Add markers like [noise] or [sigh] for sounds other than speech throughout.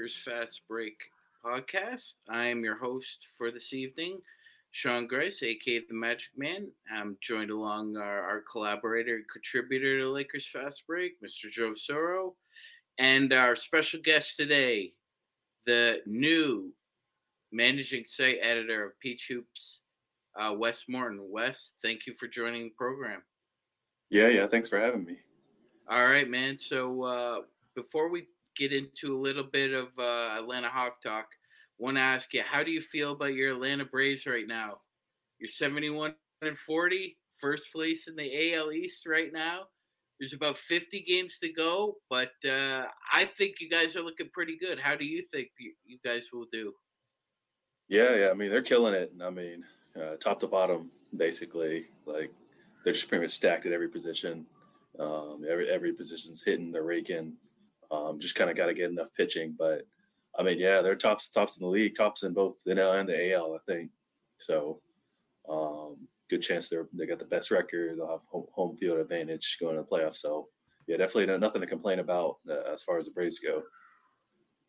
Lakers Fast Break podcast. I am your host for this evening, Sean Grice, aka the Magic Man. I'm joined along our, our collaborator and contributor to Lakers Fast Break, Mr. Joe Soro, and our special guest today, the new managing site editor of Peach Hoops, uh, Wes Morton. Wes, thank you for joining the program. Yeah, yeah. Thanks for having me. All right, man. So uh, before we get into a little bit of uh, Atlanta Hawk talk, want to ask you, how do you feel about your Atlanta Braves right now? You're 71 and 40, first place in the AL East right now. There's about 50 games to go, but uh, I think you guys are looking pretty good. How do you think you, guys will do? Yeah, yeah. I mean, they're killing it. I mean, uh, top to bottom, basically. Like they're just pretty much stacked at every position. Um, every every position's hitting, they're raking. Um, just kind of got to get enough pitching. But I mean, yeah, they're tops tops in the league, tops in both the NL and the AL, I think. So um, good chance they're they got the best record. They'll have home, home field advantage going to the playoffs. So yeah, definitely no, nothing to complain about uh, as far as the Braves go.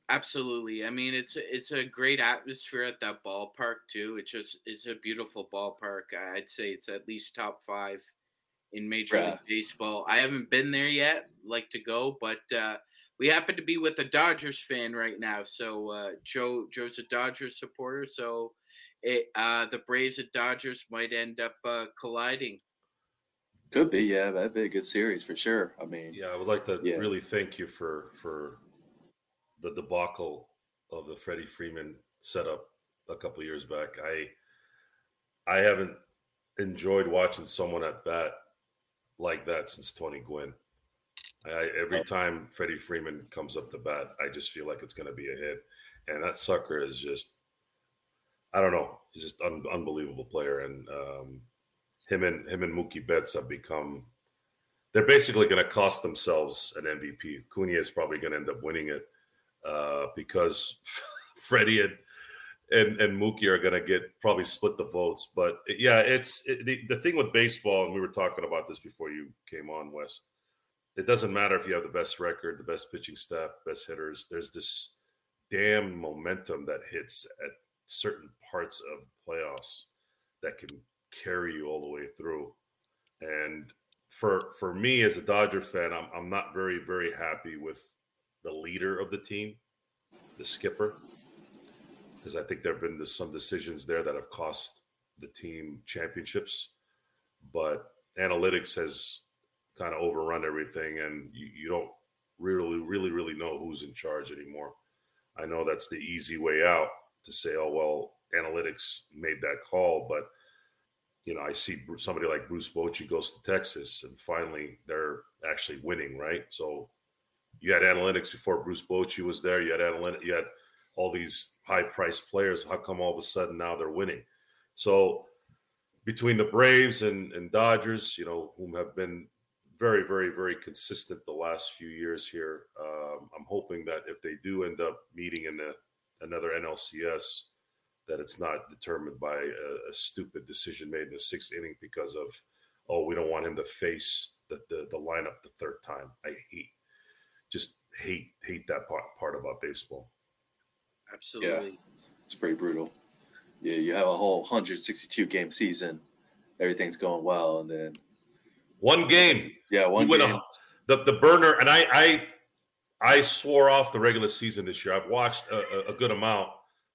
Absolutely. I mean, it's it's a great atmosphere at that ballpark too. It's just it's a beautiful ballpark. I'd say it's at least top five in Major Yeah. League Baseball. I haven't been there yet. Like to go, but uh, we happen to be with a Dodgers fan right now. So uh, Joe Joe's a Dodgers supporter. So it, uh, the Braves and Dodgers might end up uh, colliding. Could be, yeah, that'd be a good series for sure. I mean, Yeah, I would like to Yeah. really thank you for for the debacle of the Freddie Freeman setup a couple years back. I I haven't enjoyed watching someone at bat like that since Tony Gwynn. I, every time Freddie Freeman comes up to bat, I just feel like it's going to be a hit, and that sucker is just I don't know, he's just un, unbelievable player, and um, him and him and Mookie Betts have become they're basically going to cost themselves an MVP. Acuña is probably going to end up winning it uh, because [laughs] Freddie and, and and Mookie are going to get probably split the votes. But yeah, it's it, the, the thing with baseball, and we were talking about this before you came on, Wes. It doesn't matter if you have the best record, the best pitching staff, best hitters. There's this damn momentum that hits at certain parts of the playoffs that can carry you all the way through. And for for me as a Dodger fan, I'm I'm not very very happy with the leader of the team, the skipper, because I think there have been this, some decisions there that have cost the team championships. But analytics has kind of overrun everything, and you, you don't really really really know who's in charge anymore. I know that's the easy way out to say, oh well, analytics made that call, but you know, I see somebody like Bruce Bochy goes to Texas and finally they're actually winning, right? So you had analytics before Bruce Bochy was there. You had analytics, you had all these high priced players. How come all of a sudden now they're winning? So between the Braves and, and Dodgers, you know, whom have been very, very, very consistent the last few years here, um, I'm hoping that if they do end up meeting in the, another NLCS, that it's not determined by a, a stupid decision made in the sixth inning because of oh we don't want him to face the, the the lineup the third time. I hate just hate hate that part, part about baseball. Absolutely. it's pretty brutal. Yeah, you have a whole 162 game season, everything's going well, and then One game, yeah, one game. a, the the burner, and I I I swore off the regular season this year. I've watched a, a good amount,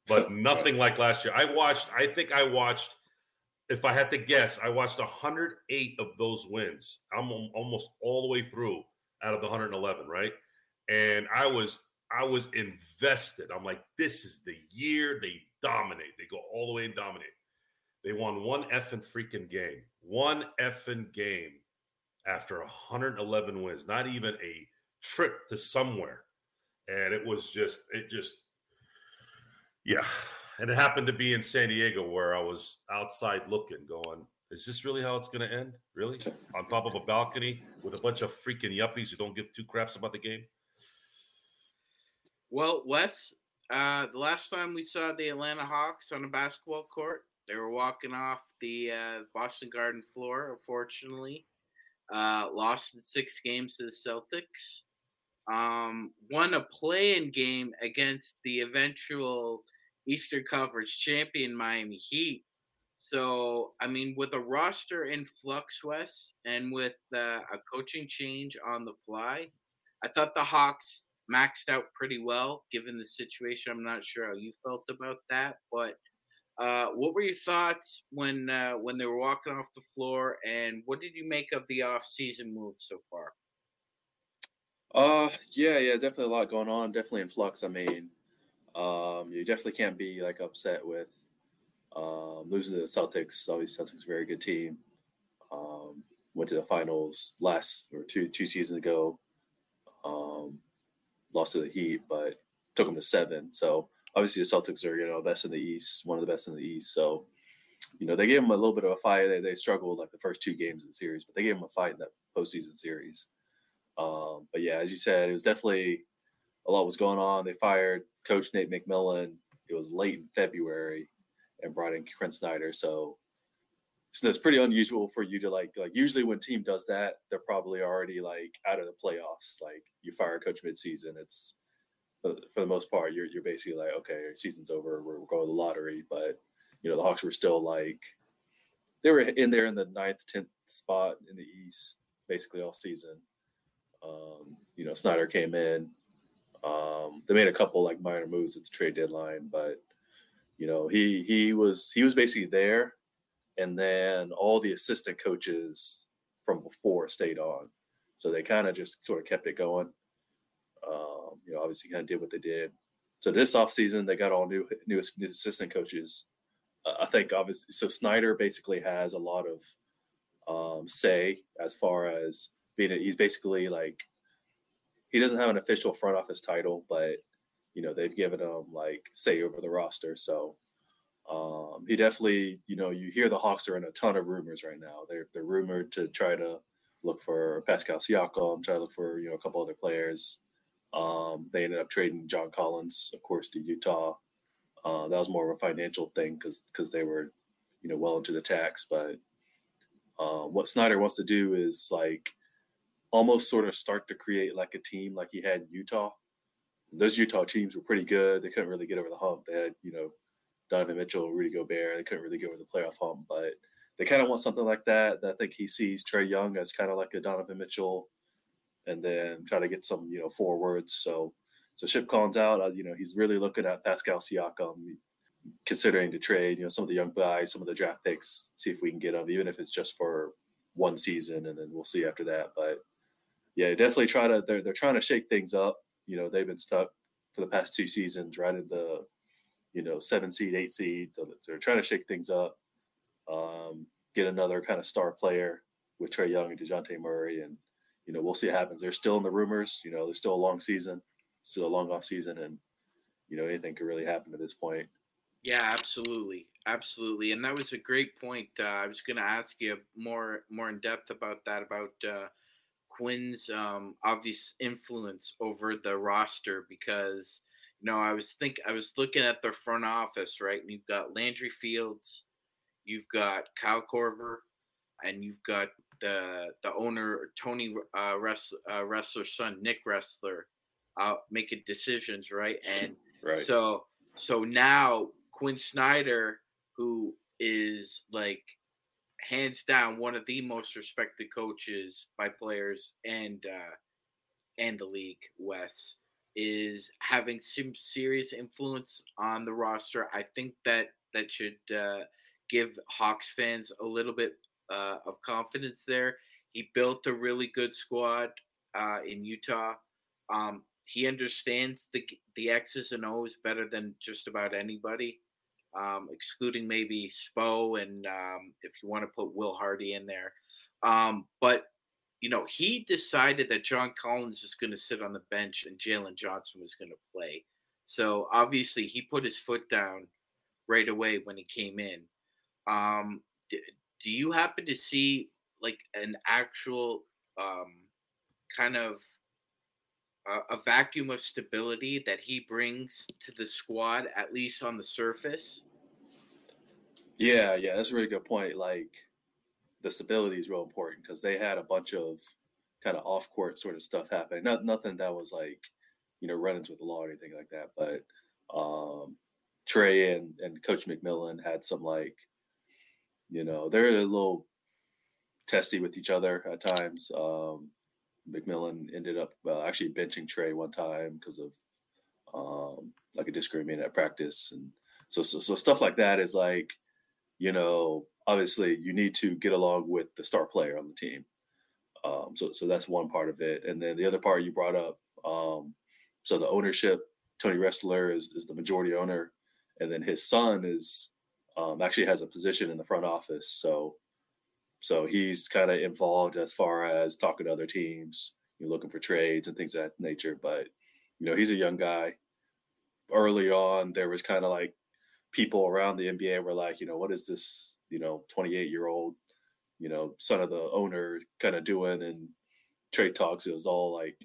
but [laughs] nothing like last year. I watched. I think I watched. If I had to guess, I watched 108 of those wins. I'm almost all the way through out of the 111, right? And I was I was invested. I'm like, this is the year they dominate. They go all the way and dominate. They won one effing freaking game. One effing game after 111 wins. Not even a trip to somewhere. And it was just, it just, yeah. And it happened to be in San Diego where I was outside looking, going, is this really how it's going to end? Really? On top of a balcony with a bunch of freaking yuppies who don't give two craps about the game? Well, Wes, uh, the last time we saw the Atlanta Hawks on a basketball court, they were walking off the uh, Boston Garden floor, unfortunately. Uh, lost in six games to the Celtics. Um, won a play-in game against the eventual Eastern Conference champion Miami Heat. So, I mean, with a roster in flux, Wes, and with uh, a coaching change on the fly, I thought the Hawks maxed out pretty well given the situation. I'm not sure how you felt about that, but uh, what were your thoughts when uh, when they were walking off the floor, and what did you make of the off-season move so far? Uh, yeah, yeah, definitely a lot going on. Definitely in flux. I mean, um, you definitely can't be like upset with um, losing to the Celtics. Obviously, Celtics a very good team. Um, went to the finals last or two two seasons ago. Um, lost to the Heat, but took them to seven. So obviously the Celtics are you know best in the East, one of the best in the East. So you know they gave them a little bit of a fight. They, they struggled like the first two games of the series, but they gave them a fight in that postseason series. Um, but yeah, as you said, it was definitely a lot was going on. They fired Coach Nate McMillan. It was late in February, and brought in Quin Snyder. So so it's pretty unusual for you to like like usually when team does that they're probably already like out of the playoffs like you fire a coach midseason it's for the most part you're, you're basically like okay season's over we're, we're going to the lottery but you know the hawks were still like they were in there in the ninth 10th spot in the east basically all season um, you know snyder came in um, they made a couple like minor moves at the trade deadline but you know he he was he was basically there and then all the assistant coaches from before stayed on. So they kind of just sort of kept it going. Um, you know, obviously kind of did what they did. So this offseason, they got all new, new, assistant coaches. Uh, I think obviously, so Snyder basically has a lot of um, say as far as being, a, he's basically like, he doesn't have an official front office title, but you know, they've given him like say over the roster. So um, he definitely, you know, you hear the Hawks are in a ton of rumors right now. They're they're rumored to try to look for Pascal Siakam, try to look for you know a couple other players. Um, they ended up trading John Collins, of course, to Utah. Uh, that was more of a financial thing because because they were, you know, well into the tax. But uh, what Snyder wants to do is like almost sort of start to create like a team like he had Utah. Those Utah teams were pretty good. They couldn't really get over the hump. They had, you know, Donovan Mitchell, Rudy Gobert. They couldn't really get over the playoff hump, but they kind of want something like that. I think he sees Trae Young as kind of like a Donovan Mitchell, and then try to get some you know forwards. So so Ship Collins out. Uh, you know he's really looking at Pascal Siakam, considering to trade you know some of the young guys, some of the draft picks, see if we can get them, even if it's just for one season, and then we'll see after that. But yeah, definitely try to. They're they're trying to shake things up. You know they've been stuck for the past two seasons right in the you know, seven seed, eight seed. So they're trying to shake things up, um, get another kind of star player with Trae Young and Dejounte Murray. And, you know, we'll see what happens. They're still in the rumors. You know, there's still a long season, still a long off season. And, you know, anything could really happen at this point. Yeah, absolutely, absolutely, and that was a great point. Uh, I was going to ask you more, more in depth about that, about uh, Quin's um, obvious influence over the roster, because you know, I was think I was looking at their front office, right? And you've got Landry Fields, you've got Kyle Korver, and you've got the the owner Tony uh, Ress, uh, Ressler's son Nick Ressler uh, making decisions, right? [laughs] And right. so so now Quin Snyder, who is like hands down one of the most respected coaches by players and uh, and the league, Wes, is having some serious influence on the roster. I think that that should uh, give Hawks fans a little bit uh, of confidence there. He built a really good squad uh, in Utah. Um, he understands the the X's and O's better than just about anybody, um, excluding maybe Spo and um, if you want to put Will Hardy in there. Um, but you know, he decided that John Collins was going to sit on the bench and Jalen Johnson was going to play. So obviously, he put his foot down right away when he came in. Um, do, you happen to see like an actual um, kind of uh, a vacuum of stability that he brings to the squad, at least on the surface? Yeah, yeah, that's a really good point. Like the stability is real important because they had a bunch of kind of off court sort of stuff happening. Not nothing that was like, you know, run-ins with the law or anything like that. But um, Trae and, and Coach McMillan had some like, you know, they're a little testy with each other at times. Um, McMillan ended up actually benching Trae one time because of um, like a disagreement at practice, and so, so so stuff like that is like, you know, obviously you need to get along with the star player on the team. Um, so so that's one part of it, and then the other part you brought up. Um, so the ownership, Tony Ressler is is the majority owner, and then his son is um, actually has a position in the front office. So so he's kind of involved as far as talking to other teams, you know, looking for trades and things of that nature. But you know, he's a young guy. Early on, there was kind of like people around the NBA were like, you know, what is this, you know, 28 year old, you know, son of the owner kind of doing? And trade talks, it was all like,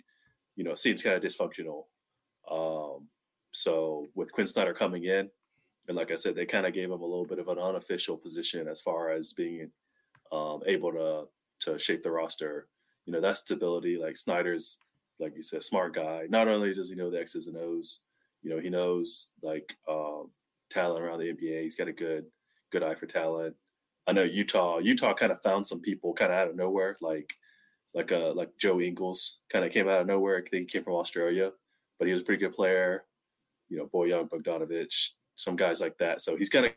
you know, seems kind of dysfunctional. Um, so with Quin Snyder coming in, and like I said, they kind of gave him a little bit of an unofficial position as far as being um, able to to shape the roster. You know, that stability. Like Snyder's, like you said, smart guy. Not only does he know the X's and O's, you know, he knows like um, talent around the NBA. He's got a good good eye for talent. I know Utah. Utah kind of found some people kind of out of nowhere, like like uh like Joe Ingles kind of came out of nowhere. I think he came from Australia, but he was a pretty good player. You know, Bojan Bogdanovic, some guys like that. So he's kind of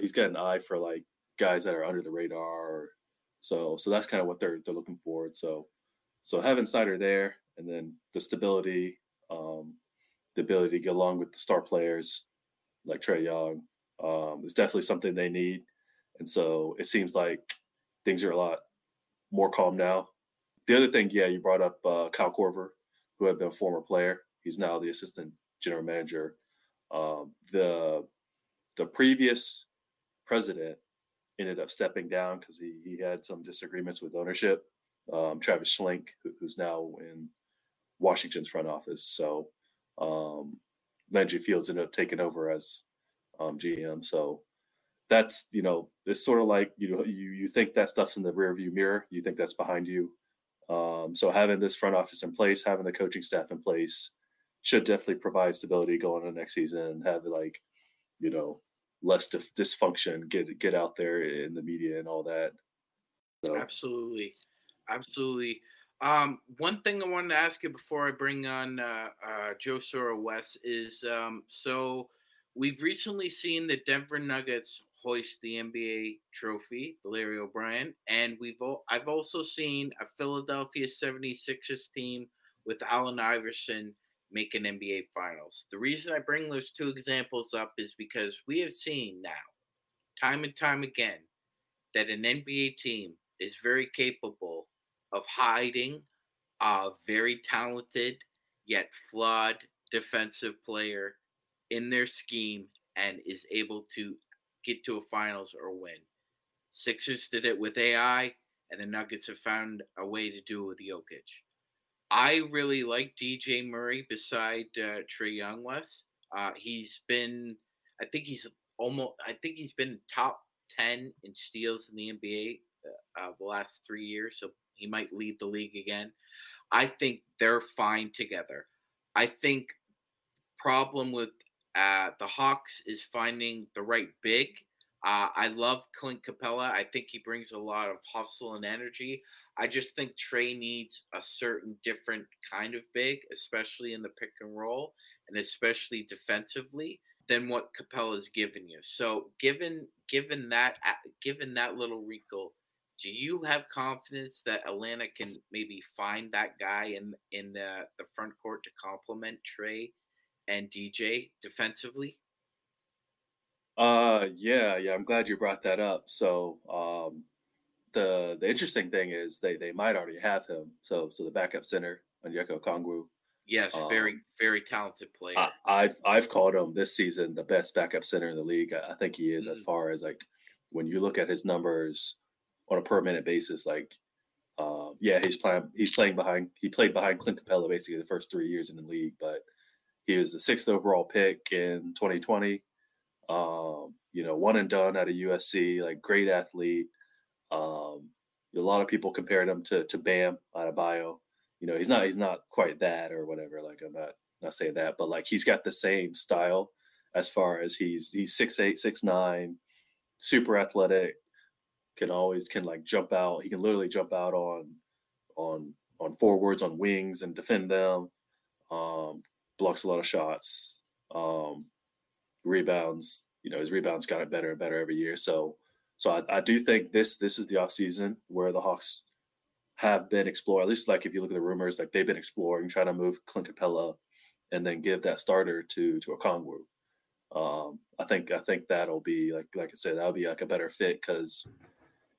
he's got an eye for like guys that are under the radar. So so that's kind of what they're they're looking for. So so having Snyder there, and then the stability, um, the ability to get along with the star players like Trae Young um, is definitely something they need. And so it seems like things are a lot more calm now. The other thing, yeah, you brought up uh, Kyle Korver, who had been a former player. He's now the assistant general manager. Um, the the previous president ended up stepping down because he, he had some disagreements with ownership. Um, Travis Schlenk, who, who's now in Washington's front office. So um, Landry Fields ended up taking over as um, GM. So that's you know it's sort of like you know you you think that stuff's in the rearview mirror. You think that's behind you. Um, so having this front office in place, having the coaching staff in place, should definitely provide stability going into next season and have like you know less dif- dysfunction get get out there in the media and all that. So. Absolutely, absolutely. Um, one thing I wanted to ask you before I bring on uh, uh, Joe Soro Wes is um, so we've recently seen the Denver Nuggets hoist the NBA trophy, Larry O'Brien, and we've I've also seen a Philadelphia 76ers team with Allen Iverson make an NBA Finals. The reason I bring those two examples up is because we have seen now, time and time again, that an NBA team is very capable of hiding a very talented yet flawed defensive player in their scheme and is able to get to a finals or win. Sixers did it with AI, and the Nuggets have found a way to do it with Jokic. I really like DJ Murray beside uh, Trae Young. Wes, uh, he's been, I think he's almost, I think he's been top ten in steals in the NBA uh, the last three years. So he might lead the league again. I think they're fine together. I think problem with uh, the Hawks is finding the right big. Uh, I love Clint Capela. I think he brings a lot of hustle and energy. I just think Trae needs a certain different kind of big, especially in the pick and roll and especially defensively than what Capela's given you. So given given that given that little wrinkle, do you have confidence that Atlanta can maybe find that guy in in the, the front court to complement Trae and DJ defensively? Uh yeah, yeah, I'm glad you brought that up. So um the the interesting thing is they they might already have him. So so the backup center Onyeka Okongwu. Yes, um, very very talented player. I, have I've called him this season the best backup center in the league. I, I think he is mm-hmm. as far as like when you look at his numbers on a per minute basis. Like, uh, yeah, he's playing he's playing behind he played behind Clint Capela basically the first three years in the league, but he was the sixth overall pick in 2020. Um, you know, one and done at a USC, like great athlete. Um, a lot of people compared him to to Bam Adebayo. You know, he's not he's not quite that or whatever. Like I'm not not saying that, but like he's got the same style as far as he's he's six eight, six nine, super athletic, can always can like jump out. He can literally jump out on on on forwards, on wings, and defend them. Um, blocks a lot of shots. Um, rebounds. You know, his rebounds got it better and better every year. So, so I, I do think this this is the off season where the Hawks have been exploring. At least, like if you look at the rumors, like they've been exploring, trying to move Clint Capela, and then give that starter to to Okongwu. Um, I think I think that'll be like like I said, that'll be like a better fit because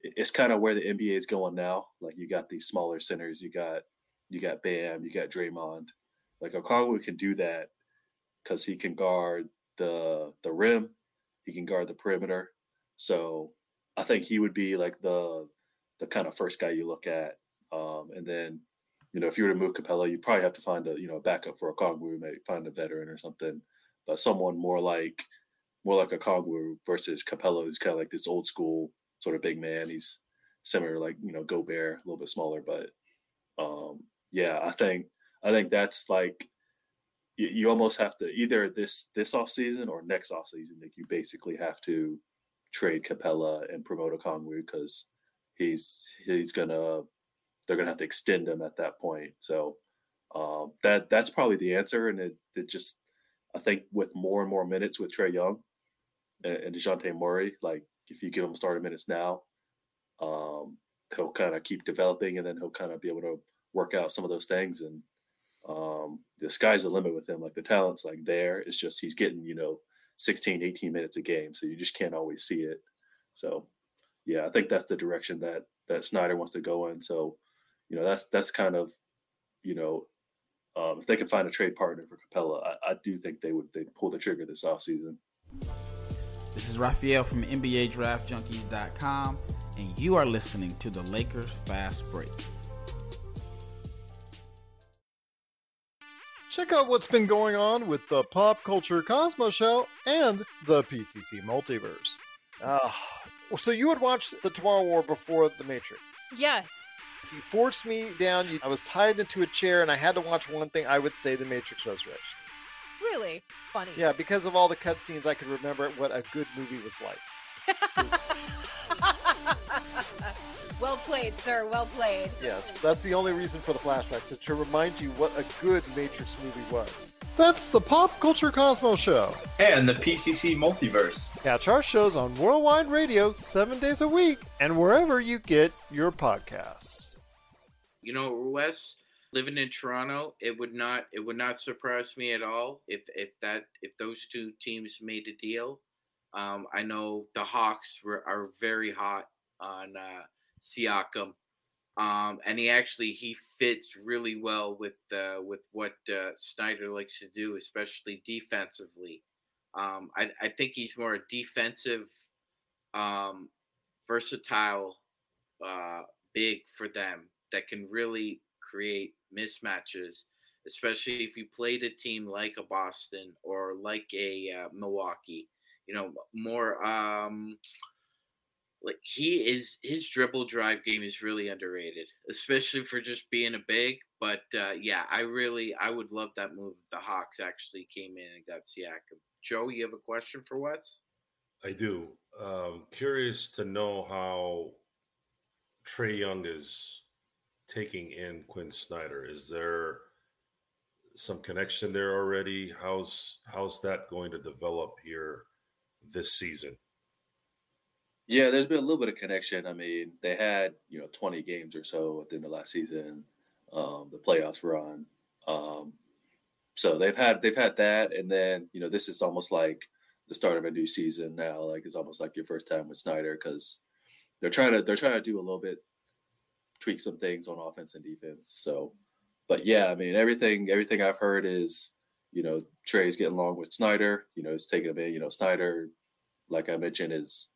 it's kind of where the NBA is going now. Like you got these smaller centers, you got you got Bam, you got Draymond. Like Okongwu can do that because he can guard the the rim, he can guard the perimeter. So I think he would be like the the kind of first guy you look at. Um, and then, you know, if you were to move Capela, you'd probably have to find a you know a backup for Okongwu, maybe find a veteran or something, but someone more like more like Okongwu versus Capela, who's kind of like this old school sort of big man. He's similar, like you know, Gobert, a little bit smaller, but um, yeah, I think I think that's like you, you almost have to either this this off season or next off season. Like you basically have to trade Capela and promote Okongwu because he's he's gonna they're gonna have to extend him at that point. So um, that that's probably the answer, and it, it just I think with more and more minutes with Trae Young and, and Dejounte Murray, like if you give him starter minutes now, um, he'll kind of keep developing and then he'll kind of be able to work out some of those things. And um, the sky's the limit with him. Like the talent's like there. It's just he's getting, you know, 16, 18 minutes a game. So you just can't always see it. So yeah, I think that's the direction that that Snyder wants to go in. So, you know, that's that's kind of, you know, um, if they can find a trade partner for Capela, I, I do think they would they pull the trigger this offseason. This is Raphael from NBA Draft Junkies.com, and you are listening to the Lakers Fast Break. Check out what's been going on with the Pop Culture Cosmos Show and the PCC Multiverse. Uh, so you would watch the Tomorrow War before The Matrix? Yes. If you forced me down, you, I was tied into a chair and I had to watch one thing, I would say The Matrix Resurrections really funny. Yeah, because of all the cutscenes, I could remember what a good movie was like. [laughs] well played, sir. Well played. Yes, that's the only reason for the flashbacks to remind you what a good Matrix movie was. That's the Pop Culture Cosmos Show. And the PCC Multiverse. Catch our shows on Worldwide Radio seven days a week and wherever you get your podcasts. You know, Wes, living in Toronto, it would not it would not surprise me at all if if that if those two teams made a deal. Um, I know the Hawks were, are very hot on uh, Siakam, um, and he actually he fits really well with uh, with what uh, Snyder likes to do, especially defensively. Um, I, I think he's more a defensive, um, versatile, uh, big for them that can really create mismatches, especially if you played a team like a Boston or like a uh, Milwaukee. You know, more um, like he is his dribble drive game is really underrated, especially for just being a big. But uh, yeah, I really I would love that move. The Hawks actually came in and got Siakam. Joe, you have a question for Wes? I do. Um, curious to know how Trae Young is taking in Quin Snyder? Is there some connection there already? How's how's that going to develop here this season? Yeah, there's been a little bit of connection. I mean, they had you know 20 games or so at the last season. Um, the playoffs run. Um, so they've had they've had that, and then you know this is almost like the start of a new season now. Like it's almost like your first time with Snyder because they're trying to they're trying to do a little bit tweak some things on offense and defense. So, but yeah, I mean everything everything I've heard is you know Trae's getting along with Snyder. You know, it's taking a bit. You know, Snyder, like I mentioned, is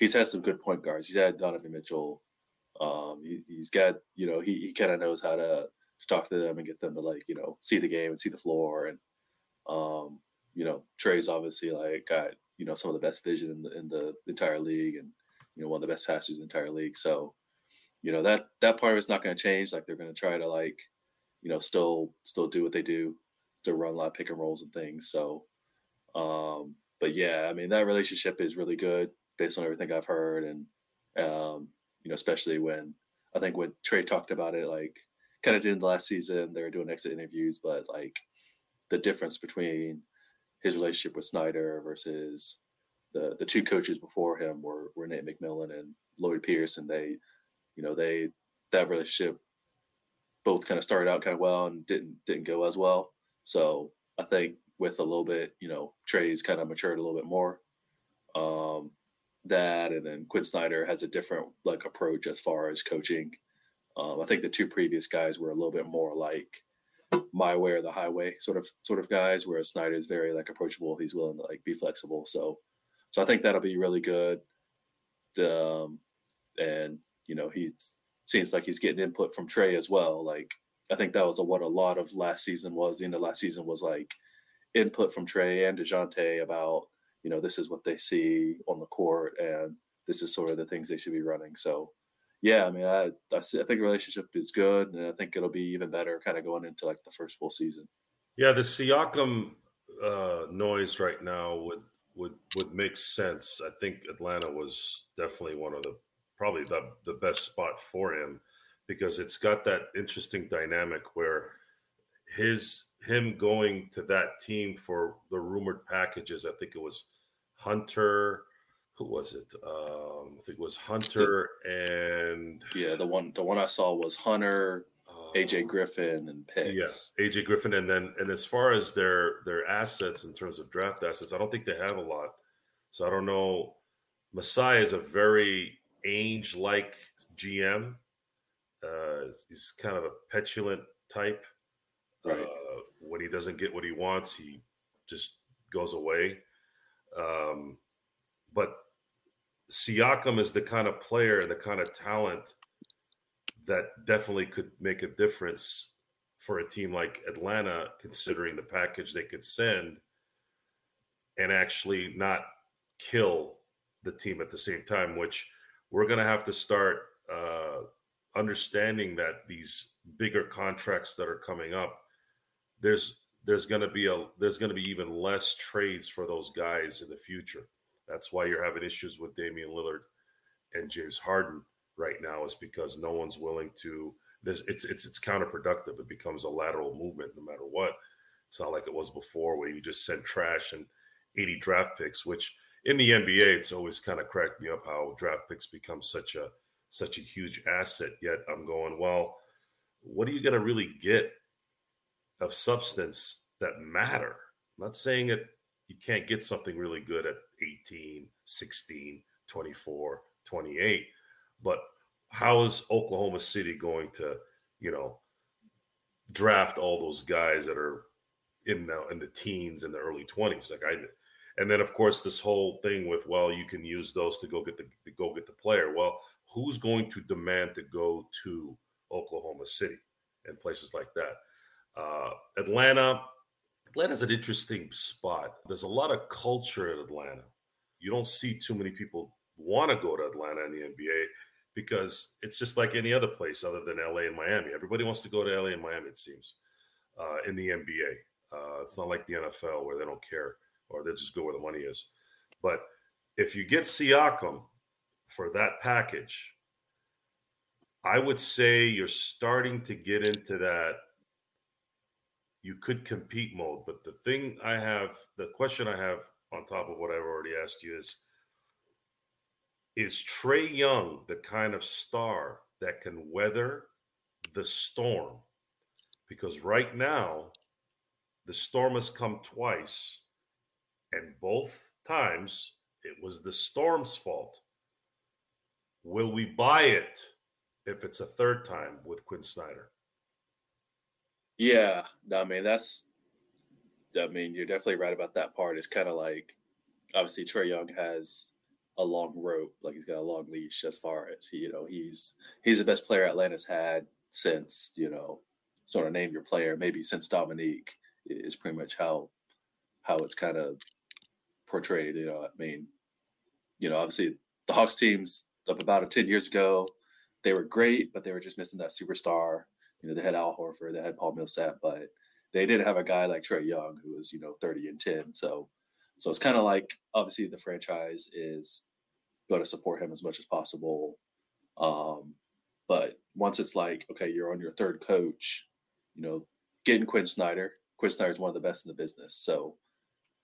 he's had some good point guards. He's had Donovan Mitchell. Um, he, has got you know he he kind of knows how to, to talk to them and get them to like you know see the game and see the floor and um, you know Trae's obviously like got you know some of the best vision in the in the entire league and you know one of the best passers in the entire league. So you know that that part of it's not going to change. Like they're going to try to like you know still still do what they do to run a lot of pick and rolls and things. So um, but yeah, I mean that relationship is really good based on everything I've heard, and um, you know, especially when I think when Trae talked about it, like kind of in the last season, they were doing exit interviews, but like the difference between his relationship with Snyder versus the the two coaches before him were were Nate McMillan and Lloyd Pierce, and they, you know, they that relationship both kind of started out kind of well and didn't didn't go as well. So I think with a little bit, you know, Trae's kind of matured a little bit more. Um, that and then Quin Snyder has a different like approach as far as coaching. Um, I think the two previous guys were a little bit more like my way or the highway sort of sort of guys, whereas Snyder is very like approachable. He's willing to like be flexible. So so I think that'll be really good. The um, and you know he seems like he's getting input from Trae as well. Like I think that was a, what a lot of last season was. The end of last season was like input from Trae and Dejounte about you know, this is what they see on the court and this is sort of the things they should be running. So, yeah, I mean, I, I, see, I think the relationship is good and I think it'll be even better kind of going into like the first full season. Yeah, the Siakam uh, noise right now would would would make sense. I think Atlanta was definitely one of the probably the the best spot for him because it's got that interesting dynamic where his him going to that team for the rumored packages. I think it was Hunter. Who was it? Um, I think it was Hunter and yeah, the one the one I saw was Hunter, uh, AJ Griffin, and Picks. Yes, yeah, AJ Griffin, and then and as far as their their assets in terms of draft assets, I don't think they have a lot. So I don't know. Masai is a very age like GM. Uh, he's kind of a petulant type. Uh, when he doesn't get what he wants, he just goes away. Um, but Siakam is the kind of player and the kind of talent that definitely could make a difference for a team like Atlanta, considering the package they could send and actually not kill the team at the same time, which we're going to have to start uh, understanding that these bigger contracts that are coming up there's there's going to be a there's going to be even less trades for those guys in the future. That's why you're having issues with Damian Lillard and James Harden right now is because no one's willing to this it's it's it's counterproductive. It becomes a lateral movement no matter what. It's not like it was before where you just send trash and 80 draft picks, which in the NBA it's always kind of cracked me up how draft picks become such a such a huge asset. Yet I'm going, well, what are you going to really get of substance that matter. I'm not saying that you can't get something really good at 18, 16, 24, 28, but how is Oklahoma City going to, you know, draft all those guys that are in the in the teens and the early 20s like I and then of course this whole thing with well you can use those to go get the to go get the player. Well, who's going to demand to go to Oklahoma City and places like that? Uh, Atlanta, Atlanta's an interesting spot. There's a lot of culture in Atlanta. You don't see too many people want to go to Atlanta in the NBA because it's just like any other place other than LA and Miami. Everybody wants to go to LA and Miami, it seems, uh, in the NBA. Uh, it's not like the NFL where they don't care or they just go where the money is. But if you get Siakam for that package, I would say you're starting to get into that you could compete mode. But the thing I have, the question I have on top of what I've already asked you is is Trae Young the kind of star that can weather the storm? Because right now, the storm has come twice, and both times it was the storm's fault. Will we buy it if it's a third time with Quinn Snyder? Yeah, I mean that's. I mean, you're definitely right about that part. It's kind of like, obviously, Trae Young has a long rope, like he's got a long leash as far as he, you know, he's he's the best player Atlanta's had since you know, sort of name your player, maybe since Dominique is pretty much how how it's kind of portrayed. You know, I mean, you know, obviously the Hawks teams up about 10 years ago, they were great, but they were just missing that superstar. You know, they had Al Horford, they had Paul Millsap, but they didn't have a guy like Trae Young who was, you know, 30 and 10. So so it's kind of like obviously the franchise is going to support him as much as possible. Um, but once it's like, okay, you're on your third coach, you know, getting Quin Snyder. Quin Snyder is one of the best in the business. So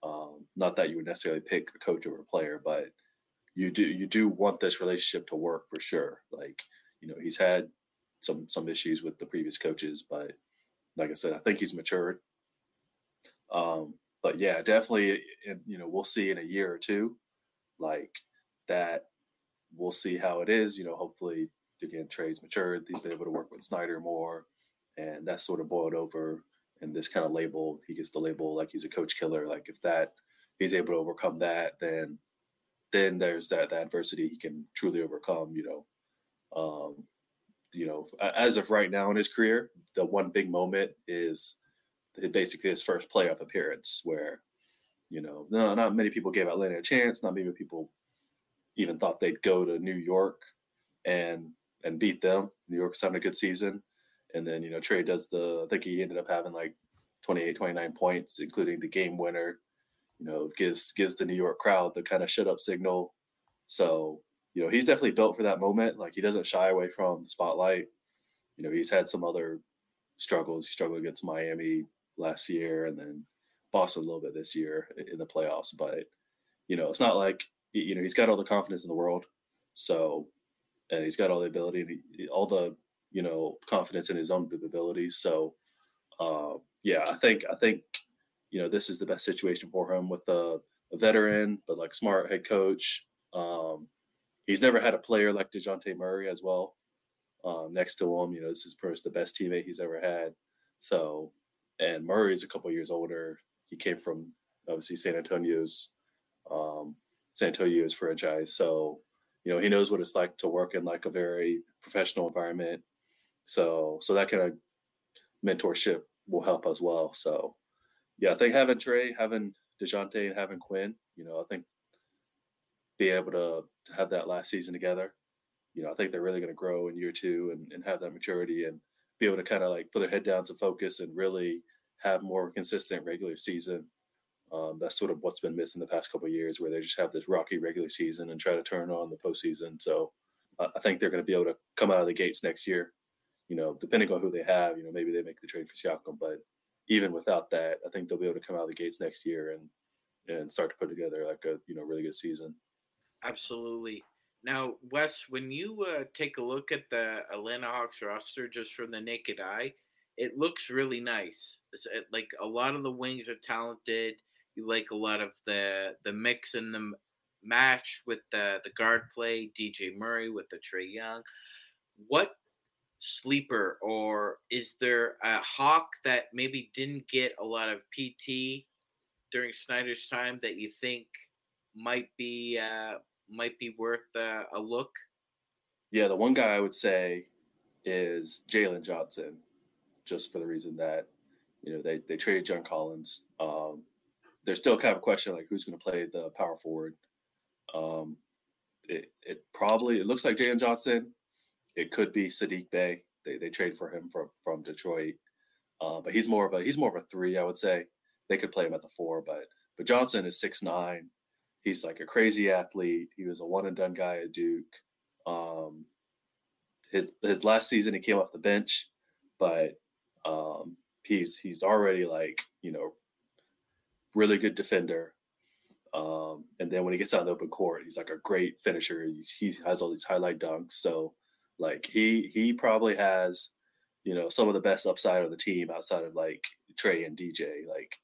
um, not that you would necessarily pick a coach over a player, but you do you do want this relationship to work for sure. Like, you know, he's had some some issues with the previous coaches, but like I said, I think he's matured. Um, but yeah, definitely, you know, we'll see in a year or two, like that. We'll see how it is. You know, hopefully, again, Trae's matured. He's been able to work with Snyder more, and that's sort of boiled over. And this kind of label, he gets the label like he's a coach killer. Like if that he's able to overcome that, then then there's that, that adversity he can truly overcome. You know, um, you know, as of right now in his career, the one big moment is basically his first playoff appearance, where you know, no, not many people gave Atlanta a chance. Not many people even thought they'd go to New York and and beat them. New York's having a good season, and then you know Trae does the. I think he ended up having like 28, 29 points, including the game winner. You know, gives gives the New York crowd the kind of shut up signal. So you know, he's definitely built for that moment. Like he doesn't shy away from the spotlight. You know, he's had some other struggles. He struggled against Miami last year and then Boston a little bit this year in the playoffs. But, you know, it's not like, you know, he's got all the confidence in the world. So, and he's got all the ability, all the, you know, confidence in his own abilities. So, uh, yeah, I think, I think, you know, this is the best situation for him with a, a veteran, but like smart head coach. Um, he's never had a player like Dejounte Murray as well um, next to him. You know, this is perhaps the best teammate he's ever had. So, and Murray is a couple years older. He came from obviously San Antonio's um, San Antonio's franchise. So, you know, he knows what it's like to work in like a very professional environment. So, so that kind of mentorship will help as well. So, yeah, I think having Trae, having Dejounte, and having Quin, you know, I think be able to, to have that last season together. You know, I think they're really going to grow in year two and, and have that maturity and be able to kind of like put their head down to focus and really have more consistent regular season. Um, that's sort of what's been missing the past couple years, where they just have this rocky regular season and try to turn on the postseason. So I think they're going to be able to come out of the gates next year. You know, depending on who they have, you know, maybe they make the trade for Siakam, but even without that, I think they'll be able to come out of the gates next year and and start to put together like a you know really good season. Absolutely. Now, Wes, when you uh, take a look at the Atlanta Hawks roster just from the naked eye, it looks really nice. It's, it, like a lot of the wings are talented. You like a lot of the the mix and the match with the the guard play, DJ Murray with the Trae Young. What sleeper or is there a hawk that maybe didn't get a lot of PT during Snyder's time that you think might be uh, might be worth uh, a look? Yeah, the one guy I would say is Jalen Johnson, just for the reason that you know they they traded John Collins. Um, there's still kind of a question like who's going to play the power forward. Um, it it probably it looks like Jalen Johnson. It could be Saddiq Bey. They they trade for him from from Detroit, uh, but he's more of a he's more of a three. I would say they could play him at the four, but but Johnson is six nine. He's like a crazy athlete. He was a one and done guy at Duke. Um, his his last season he came off the bench, but um, he's he's already like you know really good defender. Um, and then when he gets out in the open court, he's like a great finisher. He's, he has all these highlight dunks. So like he he probably has you know some of the best upside of the team outside of like Trae and DJ. Like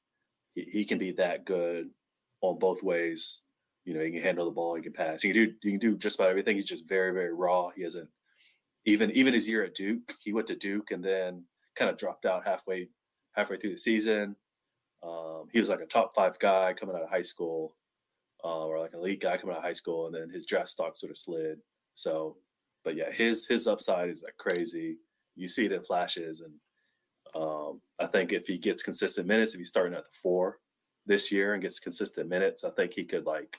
he, he can be that good on both ways. You know, he can handle the ball, he can pass, he can do he can do just about everything. He's just very very raw. He hasn't even even his year at Duke. He went to Duke and then kind of dropped out halfway halfway through the season. Um, he was like a top five guy coming out of high school, uh, or like an elite guy coming out of high school, and then his draft stock sort of slid. So, but yeah, his his upside is like crazy. You see it in flashes, and um, I think if he gets consistent minutes, if he's starting at the four this year and gets consistent minutes, I think he could like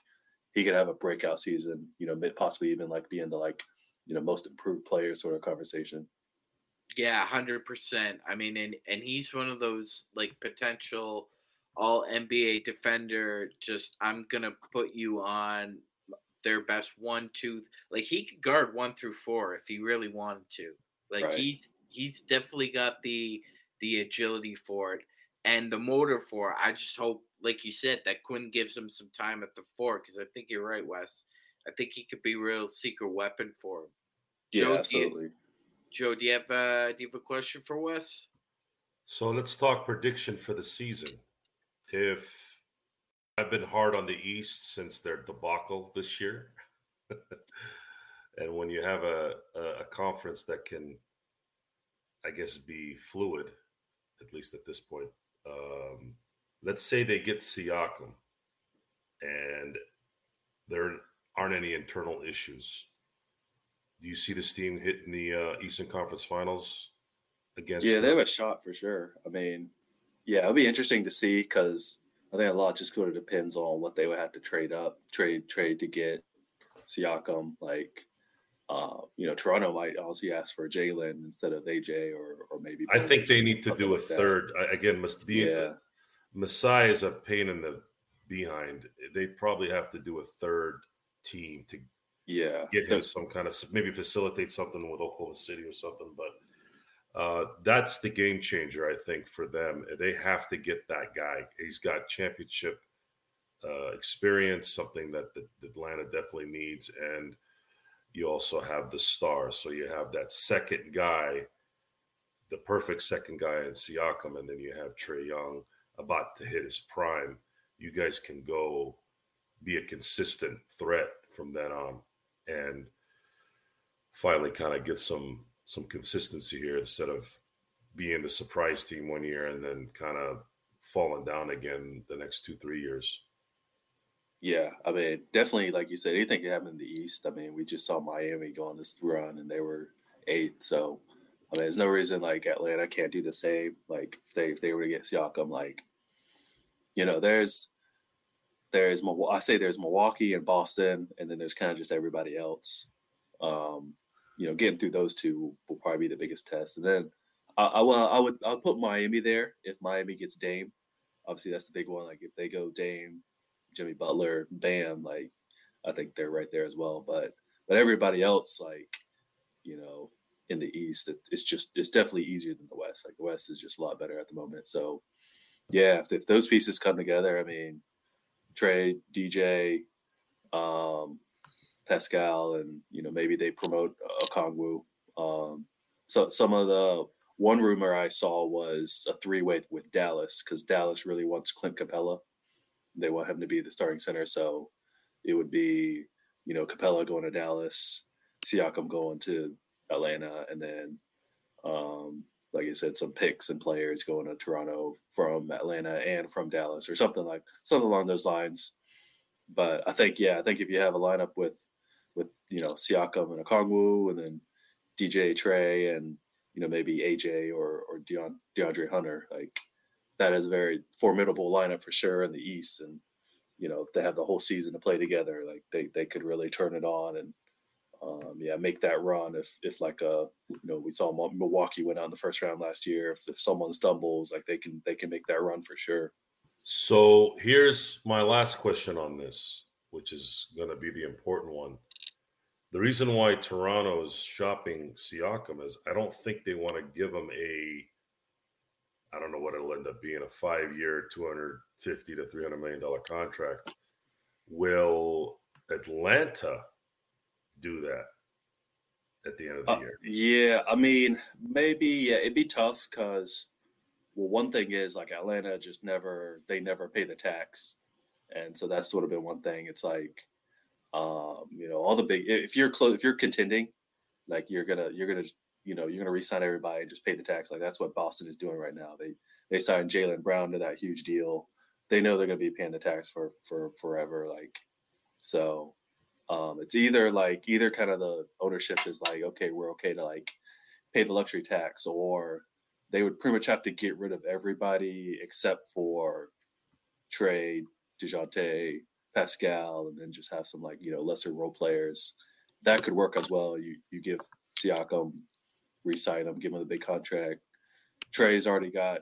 he could have a breakout season. You know, possibly even like be in the like you know most improved player sort of conversation. Yeah, hundred percent. I mean, and and he's one of those like potential all NBA defender. Just I'm gonna put you on their best one, two. Like he could guard one through four if he really wanted to. Like right. he's he's definitely got the the agility for it and the motor for it. I just hope, like you said, that Quin gives him some time at the four because I think you're right, Wes. I think he could be a real secret weapon for him. Yeah, Joe, absolutely. Joe, do you have uh, do you have a question for Wes? So let's talk prediction for the season. If I've been hard on the East since their debacle this year, [laughs] and when you have a, a, a conference that can, I guess, be fluid, at least at this point. Um, let's say they get Siakam, and there aren't any internal issues do you see this team hitting the uh, Eastern Conference Finals against? Yeah, they have a shot for sure. I mean, yeah, it'll be interesting to see because I think a lot just sort of depends on what they would have to trade up, trade, trade to get Siakam. Like, uh, you know, Toronto might also ask for Jalen instead of AJ, or or maybe. I think they need to do a like third. Again, must be. Yeah. Masai is a pain in the behind. They probably have to do a third team to yeah, get him some kind of maybe facilitate something with Oklahoma City or something. But uh, that's the game changer, I think, for them. They have to get that guy. He's got championship uh, experience, something that the, the Atlanta definitely needs, and you also have the stars. So you have that second guy, the perfect second guy in Siakam, and then you have Trae Young about to hit his prime. You guys can go be a consistent threat from then on and finally kind of get some some consistency here instead of being the surprise team one year and then kind of falling down again the next two three years. Yeah, I mean, definitely, like you said, anything can happen in the East. I mean, we just saw Miami go on this run and they were eighth. So, I mean, there's no reason like Atlanta can't do the same. Like if they if they were to get Siakam, like you know, there's there's I say there's Milwaukee and Boston, and then there's kind of just everybody else. Um, you know, getting through those two will probably be the biggest test, and then I, I will I would I'll put Miami there if Miami gets Dame. Obviously, that's the big one. Like if they go Dame, Jimmy Butler, Bam, like I think they're right there as well. But but everybody else, like you know, in the East, it's just it's definitely easier than the West. Like the West is just a lot better at the moment. So yeah, if, if those pieces come together, I mean, Trae, DJ, um, Pascal, and you know maybe they promote Okongwu. Um, so some of the one rumor I saw was a three way with Dallas because Dallas really wants Clint Capela. They want him to be the starting center, so it would be you know Capela going to Dallas, Siakam going to Atlanta, and then um, like I said, some picks and players going to Toronto from Atlanta and from Dallas or something like something along those lines. But I think, yeah, I think if you have a lineup with with you know Siakam and Okongwu and then DJ Trae and you know maybe AJ or or Deon, DeAndre Hunter, like that is a very formidable lineup for sure in the East. And you know they have the whole season to play together. Like they they could really turn it on and um, yeah, make that run. If if like a uh, you know we saw Milwaukee went out in the first round last year. If, if someone stumbles, like they can they can make that run for sure. So here's my last question on this, which is going to be the important one. The reason why Toronto is shopping Siakam is I don't think they want to give him a I don't know what it'll end up being a five year, 250 to 300 million dollar contract. Will Atlanta do that at the end of the Uh, year? yeah, I mean, maybe yeah, it'd be tough because, well, one thing is like Atlanta just never they never pay the tax, and so that's sort of been one thing. It's like, um, you know, all the big if you're close if you're contending, like you're gonna you're gonna you know you're gonna resign everybody and just pay the tax. Like that's what Boston is doing right now. They they signed Jaylen Brown to that huge deal. They know they're gonna be paying the tax for for forever. Like, so um, it's either like either kind of the ownership is like okay we're okay to like pay the luxury tax or they would pretty much have to get rid of everybody except for Trae, Dejounte, Pascal, and then just have some like you know lesser role players. That could work as well. You you give Siakam, re-sign him, give him a big contract. Trae's already got,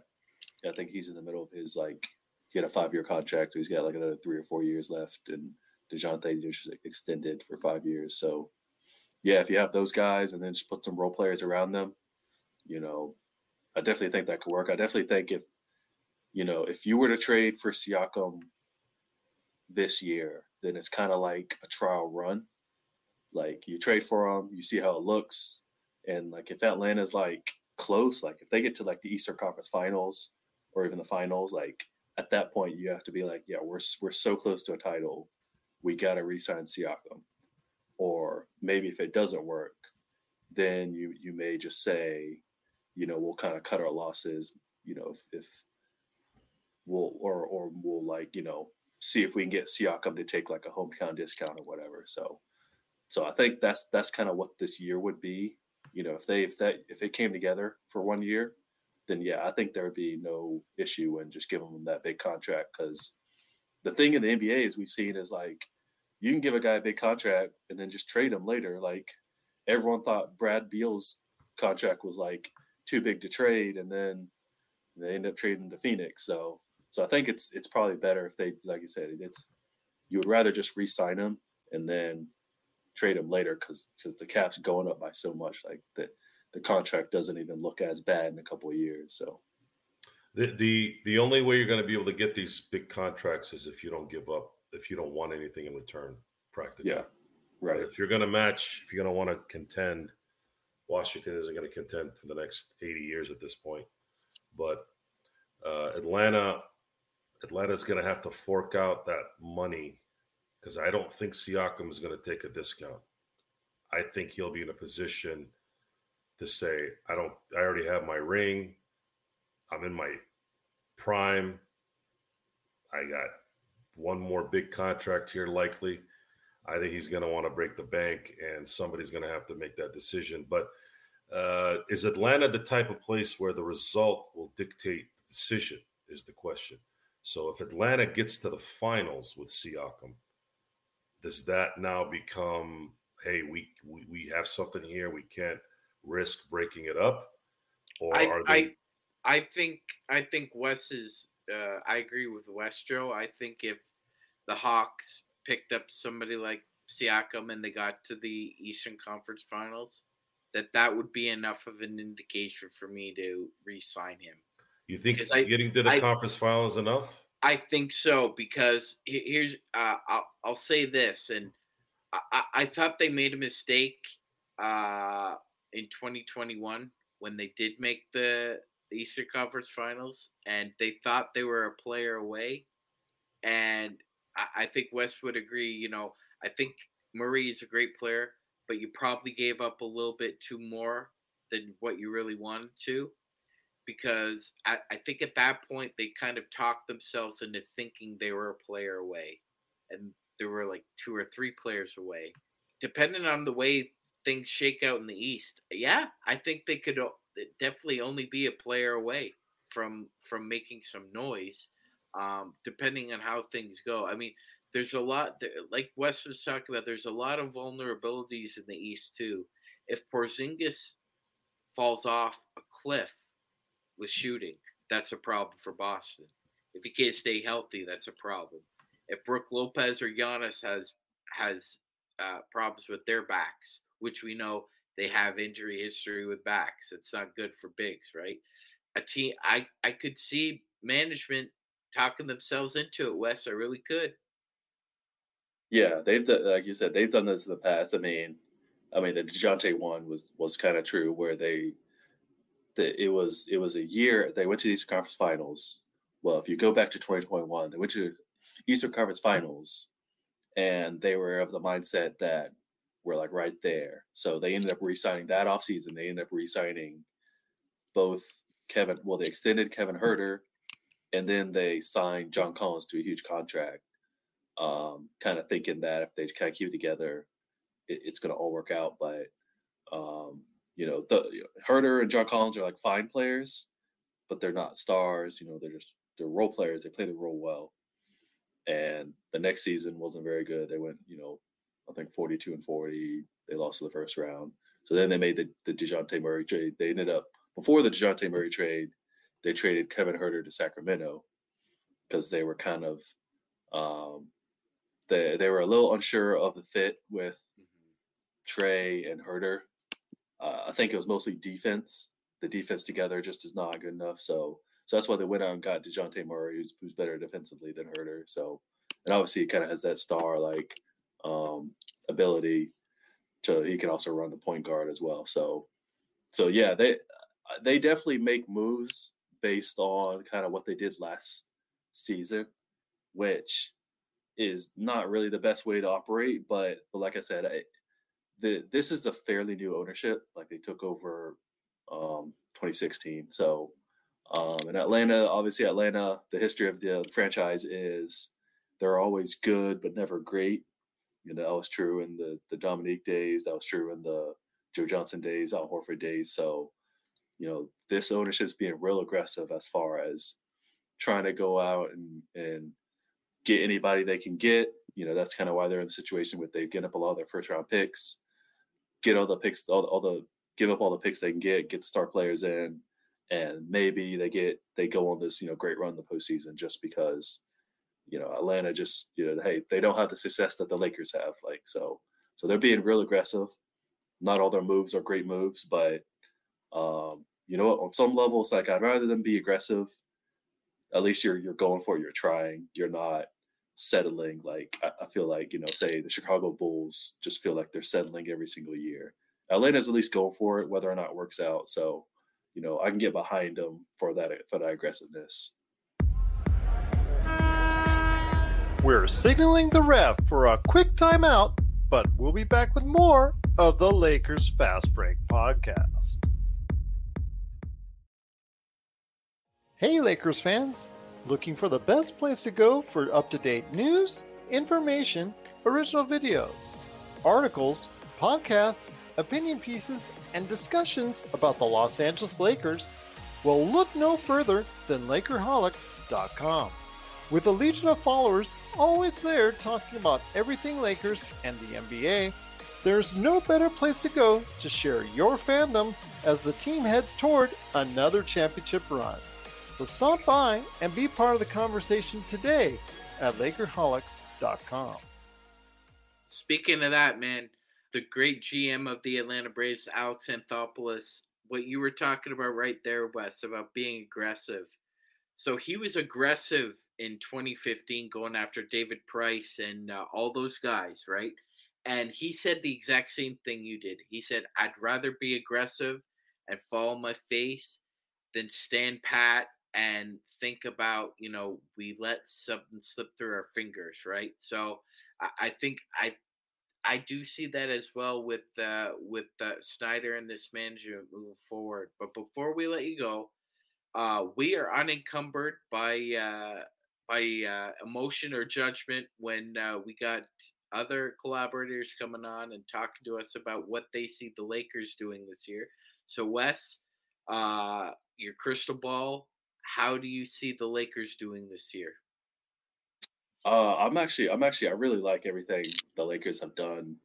I think he's in the middle of his like he had a five year contract, so he's got like another three or four years left, and Dejounte just extended for five years. So yeah, if you have those guys and then just put some role players around them, you know, I definitely think that could work. I definitely think if you know if you were to trade for Siakam this year, then it's kind of like a trial run. Like you trade for him, you see how it looks, and like if Atlanta's like close, like if they get to like the Eastern Conference Finals or even the finals, like at that point you have to be like, yeah, we're we're so close to a title, we got to re-sign Siakam. Or maybe if it doesn't work, then you you may just say, you know, we'll kind of cut our losses, you know, if, if we'll or or we'll like you know see if we can get Siakam to take like a hometown discount or whatever. So, so I think that's that's kind of what this year would be. You know, if they if that if it came together for one year, then yeah, I think there would be no issue in just giving them that big contract because the thing in the NBA is we've seen is like you can give a guy a big contract and then just trade him later. Like everyone thought Brad Beal's contract was like too big to trade, and then they end up trading to Phoenix. So so I think it's it's probably better if they like you said it's you would rather just re-sign him and then trade him later because because the cap's going up by so much like the the contract doesn't even look as bad in a couple of years. So The the the only way you're going to be able to get these big contracts is if you don't give up, if you don't want anything in return, practically. yeah, right. If you're going to match, if you're going to want to contend, Washington isn't going to contend for the next 80 years at this point. But uh, Atlanta, Atlanta's going to have to fork out that money because I don't think Siakam is going to take a discount. I think he'll be in a position to say, "I don't. I already have my ring. I'm in my prime. I got one more big contract here, likely." I think he's going to want to break the bank, and somebody's going to have to make that decision. But uh, is Atlanta the type of place where the result will dictate the decision? Is the question. So if Atlanta gets to the finals with Siakam, does that now become, hey, we we, we have something here, we can't risk breaking it up, or I, are they? I I think I think Wes is. Uh, I agree with Westro. I think if the Hawks picked up somebody like Siakam and they got to the Eastern Conference Finals, that that would be enough of an indication for me to re-sign him. you think I- getting to the I- conference final is enough? I think so because here's uh, I'll I'll say this, and I, I, I thought they made a mistake uh, in 2021 when they did make the Eastern Conference Finals, and they thought they were a player away, and I, I think Wes would agree. You know, I think Murray is a great player, but you probably gave up a little bit too more than what you really wanted to because I, I think at that point they kind of talked themselves into thinking they were a player away, and there were like two or three players away. Depending on the way things shake out in the East, yeah, I think they could definitely only be a player away from from making some noise. Um, depending on how things go, I mean, there's a lot there- like Wes was talking about. There's a lot of vulnerabilities in the East too. If Porzingis falls off a cliff with shooting, that's a problem for Boston. If he can't stay healthy, that's a problem. If Brook Lopez or Giannis has has uh, problems with their backs, which we know they have injury history with backs. It's not good for bigs, right? A team, I I could see management talking themselves into it. Wes, I really could. Yeah, they've done, like you said, they've done this in the past. I mean, I mean, the Dejounte one was was kind of true, where they, the, it was it was a year they went to these conference finals. Well, if you go back to 2021, they went to Eastern Conference Finals, and they were of the mindset that we're like right there. So they ended up re-signing that offseason. They ended up re-signing both Kevin. Well, they extended Kevin Huerter, and then they signed John Collins to a huge contract. Um, kind of thinking that if they kind of keep it together, it, it's going to all work out. But um, you know, the Huerter and John Collins are like fine players, but they're not stars. You know, they're just they're role players. They play the role well. And the next season wasn't very good. They went, you know, I think 42 and 40. They lost in the first round. So then they made the, the Dejounte Murray trade. They ended up, before the Dejounte Murray trade, they traded Kevin Huerter to Sacramento because they were kind of, um, they, they were a little unsure of the fit with Trae and Huerter. Uh, I think it was mostly defense. The defense together just is not good enough. So so that's why they went out and got Dejounte Murray, who's, who's better defensively than Huerter. So, and obviously he kind of has that star like um, ability to, he can also run the point guard as well. So, so yeah, they, they definitely make moves based on kind of what they did last season, which is not really the best way to operate. But, but like I said, I, the, this is a fairly new ownership. Like they took over um, 2016. So, um, and Atlanta, obviously, Atlanta, the history of the franchise is they're always good but never great. You know, that was true in the the Dominique days. That was true in the Joe Johnson days, Al Horford days. So, you know, this ownership's being real aggressive as far as trying to go out and and get anybody they can get. You know, that's kind of why they're in the situation where they get up a lot of their first round picks, get all the picks, all, all the give up all the picks they can get, get the star players in, and maybe they get they go on this you know great run the postseason just because you know Atlanta just you know hey they don't have the success that the Lakers have like so so they're being real aggressive. Not all their moves are great moves, but um, you know? On some levels, like I'd rather them be aggressive. At least you're you're going for it. You're trying. You're not settling. Like I, I feel like you know, say the Chicago Bulls just feel like they're settling every single year. Atlanta's at least going for it, whether or not it works out. So you know, I can get behind them for that for that aggressiveness. We're signaling the ref for a quick timeout, but we'll be back with more of the Lakers Fast Break podcast. Hey, Lakers fans! Looking for the best place to go for up to date news, information, original videos, articles, podcasts, opinion pieces, and discussions about the Los Angeles Lakers? Well, look no further than Lakerholics.com. With a legion of followers always there talking about everything Lakers and the NBA, there's no better place to go to share your fandom as the team heads toward another championship run. So stop by and be part of the conversation today at Lakerholics.com. Speaking of that, man, the great GM of the Atlanta Braves, Alex Anthopoulos, what you were talking about right there, Wes, about being aggressive. So he was aggressive in 2015, going after David Price and uh, all those guys, right? And he said the exact same thing you did. He said, I'd rather be aggressive and fall on my face than stand pat and think about, you know, we let something slip through our fingers, right? So I, I think I I do see that as well with uh, with uh, Snyder and this management moving forward. But before we let you go, uh, we are unencumbered by uh, by uh, emotion or judgment when uh, we got other collaborators coming on and talking to us about what they see the Lakers doing this year. So, Wes, your crystal ball, how do you see the Lakers doing this year? Uh, I'm actually, I'm actually, I really like everything the Lakers have done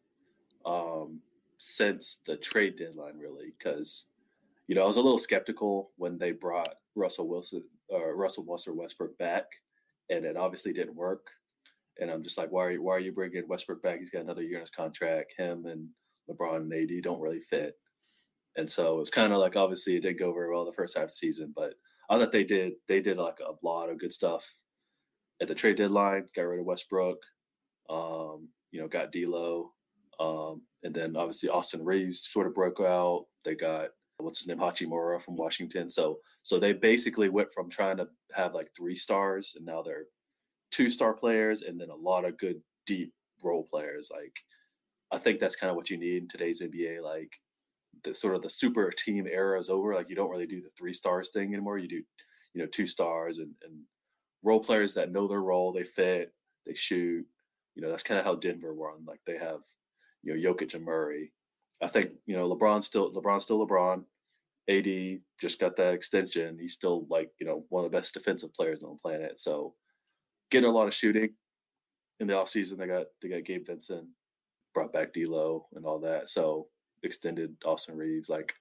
um, since the trade deadline, really, because you know I was a little skeptical when they brought Russell Wilson, uh, Russell Wilson Westbrook back, and it obviously didn't work. And I'm just like, why are you, why are you bringing Westbrook back? He's got another year in his contract. Him and LeBron and AD don't really fit. And so it's kind of like obviously it didn't go very well the first half of the season, but I thought they did they did like a lot of good stuff at the trade deadline. Got rid of Westbrook, um, you know, got D'Lo, um, and then obviously Austin Reaves sort of broke out. They got what's his name Hachimura from Washington. So so they basically went from trying to have like three stars, and now they're two star players, and then a lot of good deep role players. Like I think that's kind of what you need in today's NBA. Like the sort of the super team era is over. Like you don't really do the three stars thing anymore. You do, you know, two stars and, and role players that know their role, they fit, they shoot. You know, that's kind of how Denver won. Like they have, you know, Jokic and Murray. I think, you know, LeBron still LeBron still LeBron. AD just got that extension. He's still like, you know, one of the best defensive players on the planet. So getting a lot of shooting in the offseason. They got they got Gabe Vincent, brought back D'Lo and all that. So extended Austin Reaves. Like,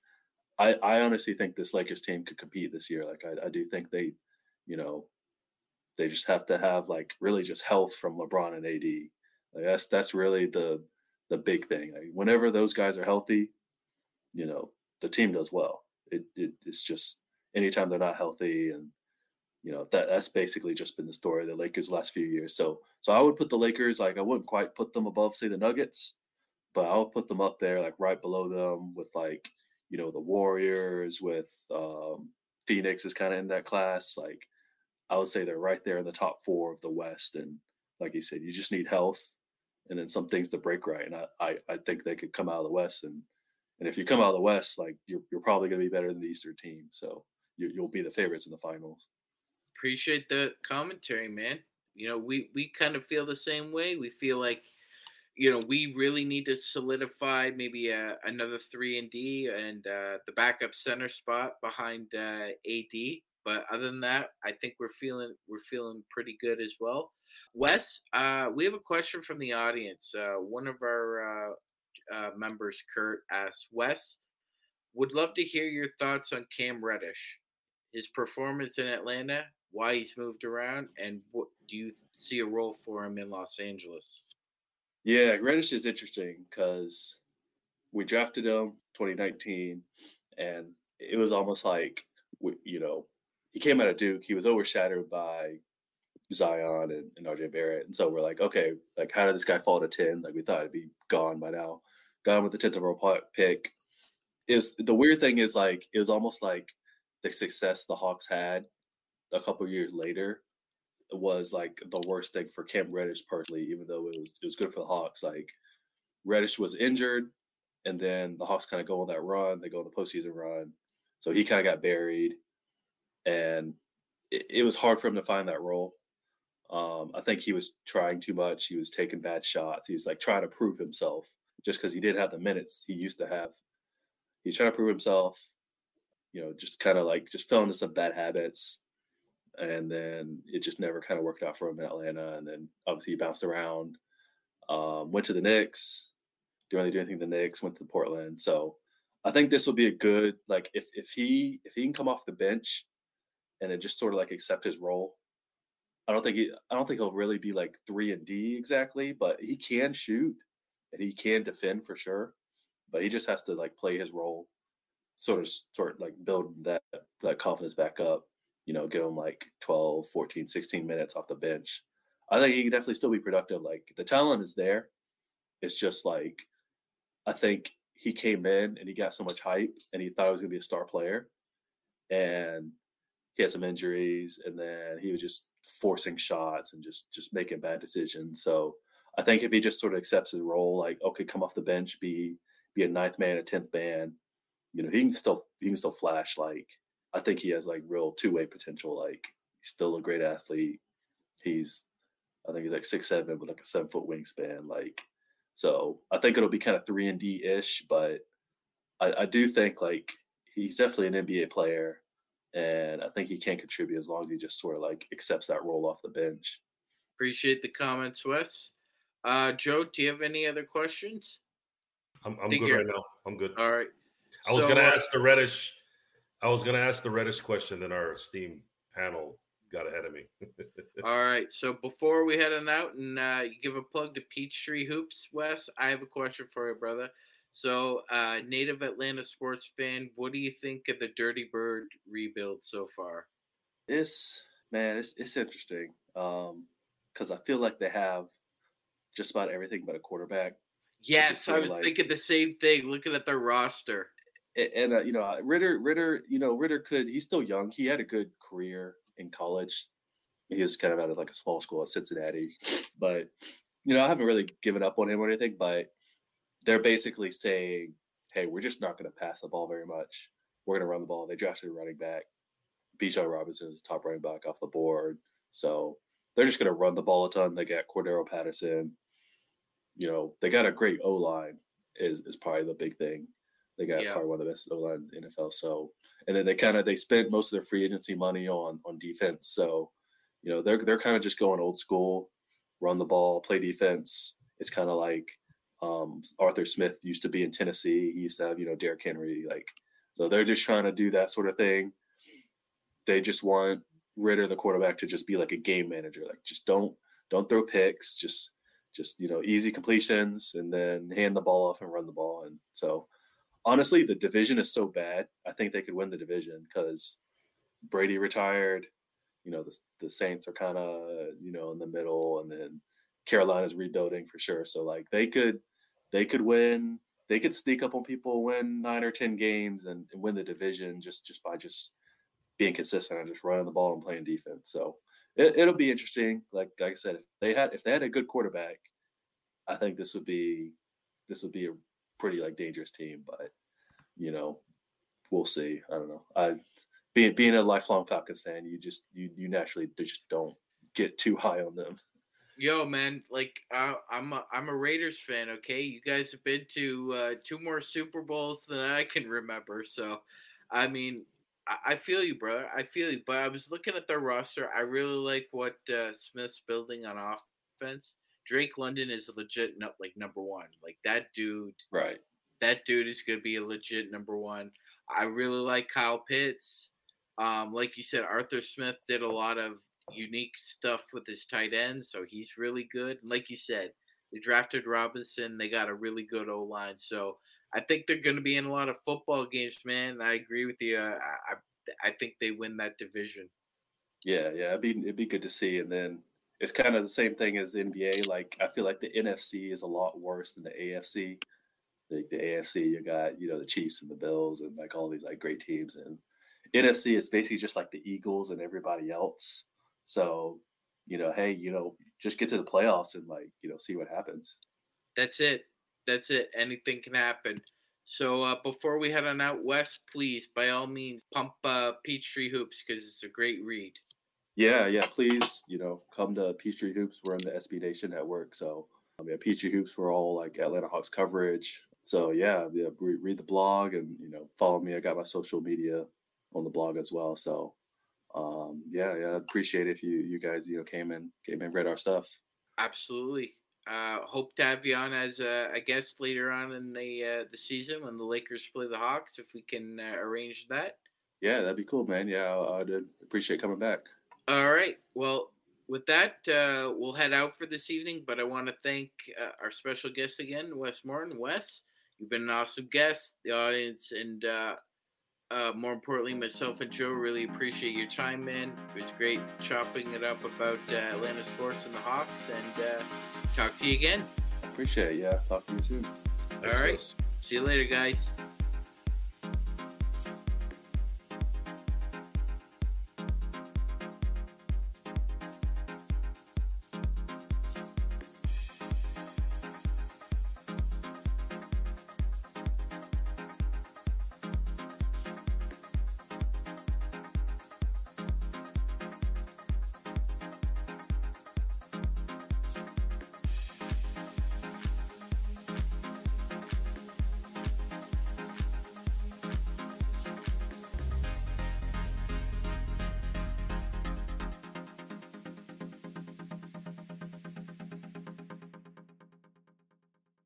I, I honestly think this Lakers team could compete this year. Like, I, I do think they, you know, they just have to have like really just health from LeBron and AD. Like that's that's really the the big thing. Like, whenever those guys are healthy, you know, the team does well. It, it it's just anytime they're not healthy and you know that that's basically just been the story of the Lakers last few years. So so I would put the Lakers like I wouldn't quite put them above say the Nuggets, but I'll put them up there, like right below them, with like you know the Warriors, with um, Phoenix is kind of in that class. Like I would say they're right there in the top four of the West. And like you said, you just need health, and then some things to break right. And I I, I think they could come out of the West, and and if you come out of the West, like you're you're probably going to be better than the Eastern team. So you, you'll be the favorites in the finals. Appreciate the commentary, man. You know, we we kind of feel the same way. We feel like you know, we really need to solidify maybe a, uh, another three and D and uh, the backup center spot behind uh, AD. But other than that, I think we're feeling we're feeling pretty good as well. Wes, uh, we have a question from the audience. Uh, one of our uh, members, Kurt, asks, Wes, would love to hear your thoughts on Cam Reddish, his performance in Atlanta, why he's moved around, and what do you see a role for him in Los Angeles? Yeah, Reddish is interesting because we drafted him 2019, and it was almost like you know he came out of Duke. He was overshadowed by Zion and, and RJ Barrett, and so we're like, okay, like how did this guy fall to ten? Like we thought it'd be gone by now. Gone with the tenth overall pick. Is the weird thing is like it was almost like the success the Hawks had a couple years later was like the worst thing for Cam Reddish personally, even though it was it was good for the Hawks. Like Reddish was injured, and then the Hawks kind of go on that run. They go on the postseason run, so he kind of got buried, and it, it, was hard for him to find that role. Um, I think he was trying too much. He was taking bad shots. He was like trying to prove himself just because he didn't have the minutes he used to have. He's trying to prove himself. You know, just kind of like just fell into some bad habits and then it just never kind of worked out for him in Atlanta. And then obviously he bounced around, um, went to the Knicks, didn't really do anything the Knicks, went to Portland. So I think this will be a good like if if he if he can come off the bench and then just sort of like accept his role. I don't think he I don't think he'll really be like three and D exactly, but he can shoot and he can defend for sure. But he just has to like play his role, sort of sort of like build that that confidence back up you know, give him like 12, 14, 16 minutes off the bench. I think he can definitely still be productive. Like the talent is there. It's just like I think he came in and he got so much hype and he thought he was gonna be a star player. And he had some injuries and then he was just forcing shots and just just making bad decisions. So I think if he just sort of accepts his role, like okay, come off the bench, be be a ninth man, a tenth man, you know, he can still he can still flash like I think he has like real two way potential. Like he's still a great athlete. He's I think he's like six seven with like a seven foot wingspan. Like so I think it'll be kind of three and D ish, but I, I do think like he's definitely an NBA player and I think he can contribute as long as he just sort of like accepts that role off the bench. Appreciate the comments, Wes. Uh, Joe, do you have any other questions? I'm, I'm good right now. I'm good. All right. I was so, gonna uh, ask the Reddish I was going to ask the Reddish question, then our esteemed panel got ahead of me. [laughs] All right. So before we head on out and uh, give a plug to Peachtree Hoops, Wes, I have a question for you, brother. So, uh, native Atlanta sports fan, what do you think of the Dirty Bird rebuild so far? It's man, it's it's interesting because I feel like they have just about everything but a quarterback. Yes, I was like- thinking the same thing. Looking at their roster, A- and uh, you know Ridder Ridder you know Ridder could he's still young he had a good career in college he was kind of out of like a small school at Cincinnati but you know I haven't really given up on him or anything but they're basically saying hey we're just not going to pass the ball very much we're going to run the ball they drafted a running back Bijan Robinson is the top running back off the board so they're just going to run the ball a ton they got Cordarrelle Patterson you know they got a great O line is is probably the big thing they got Yeah. probably one of the best O line in NFL. So, and then they kind of they spent most of their free agency money on on defense. So, you know, they're they're kind of just going old school, run the ball, play defense. It's kind of like um, Arthur Smith used to be in Tennessee. He used to have you know Derrick Henry. Like, so they're just trying to do that sort of thing. They just want Ridder, the quarterback, to just be like a game manager. Like, just don't don't throw picks. Just just you know easy completions and then hand the ball off and run the ball. And so honestly, the division is so bad. I think they could win the division because Brady retired. You know, the, the Saints are kind of, you know, in the middle, and then Carolina's rebuilding for sure. So like they could, they could win. They could sneak up on people, win nine or ten games, and, and win the division just just by just being consistent and just running the ball and playing defense. So it, it'll be interesting. Like like I said, if they had if they had a good quarterback, I think this would be this would be a pretty like dangerous team, but you know, we'll see. I don't know. I being being a lifelong Falcons fan, you just you you naturally just don't get too high on them. Yo, man, like uh, I'm a, I'm a Raiders fan. Okay, you guys have been to uh, two more Super Bowls than I can remember. So, I mean, I, I feel you, brother. I feel you. But I was looking at their roster. I really like what uh, Smith's building on offense. Drake London is a legit like number one. Like that dude Right. that dude is to be a legit number one. I really like Kyle Pitts. Um, like you said, Arthur Smith did a lot of unique stuff with his tight end, so he's really good. And like you said, they drafted Robinson. They got a really good O line, so I think they're going to be in a lot of football games, man. I agree with you. Uh, I I think they win that division. Yeah, yeah, it'd be it'd be good to see. And then it's kind of the same thing as NBA. Like I feel like the NFC is a lot worse than the AFC. Like the AFC, you got you know the Chiefs and the Bills and like all these like great teams, and NFC is basically just like the Eagles and everybody else. So you know, hey, you know, just get to the playoffs and like you know see what happens. That's it. That's it. Anything can happen. So uh, before we head on out Wes, please, by all means, pump uh, Peachtree Hoops because it's a great read. Yeah, yeah. Please, you know, come to Peachtree Hoops. We're in the SB Nation Network, so um, yeah, Peachtree Hoops. We're all like Atlanta Hawks coverage. So yeah, yeah. Read, read the blog and you know follow me. I got my social media on the blog as well. So um, yeah, yeah. I'd appreciate if you you guys you know came in came in read our stuff. Absolutely. Uh, hope to have you on as a, a guest later on in the uh, the season when the Lakers play the Hawks, if we can uh, arrange that. Yeah, that'd be cool, man. Yeah, I- I'd appreciate coming back. All right. Well, with that, uh, we'll head out for this evening. But I want to thank uh, our special guest again, Wes Morton. Wes, you've been an awesome guest. The audience and uh, uh, more importantly, myself and Joe really appreciate your time, man. It was great chopping it up about uh, Atlanta sports and the Hawks. And uh, talk to you again. Appreciate it. Yeah, talk to you soon. All right. See you later, guys.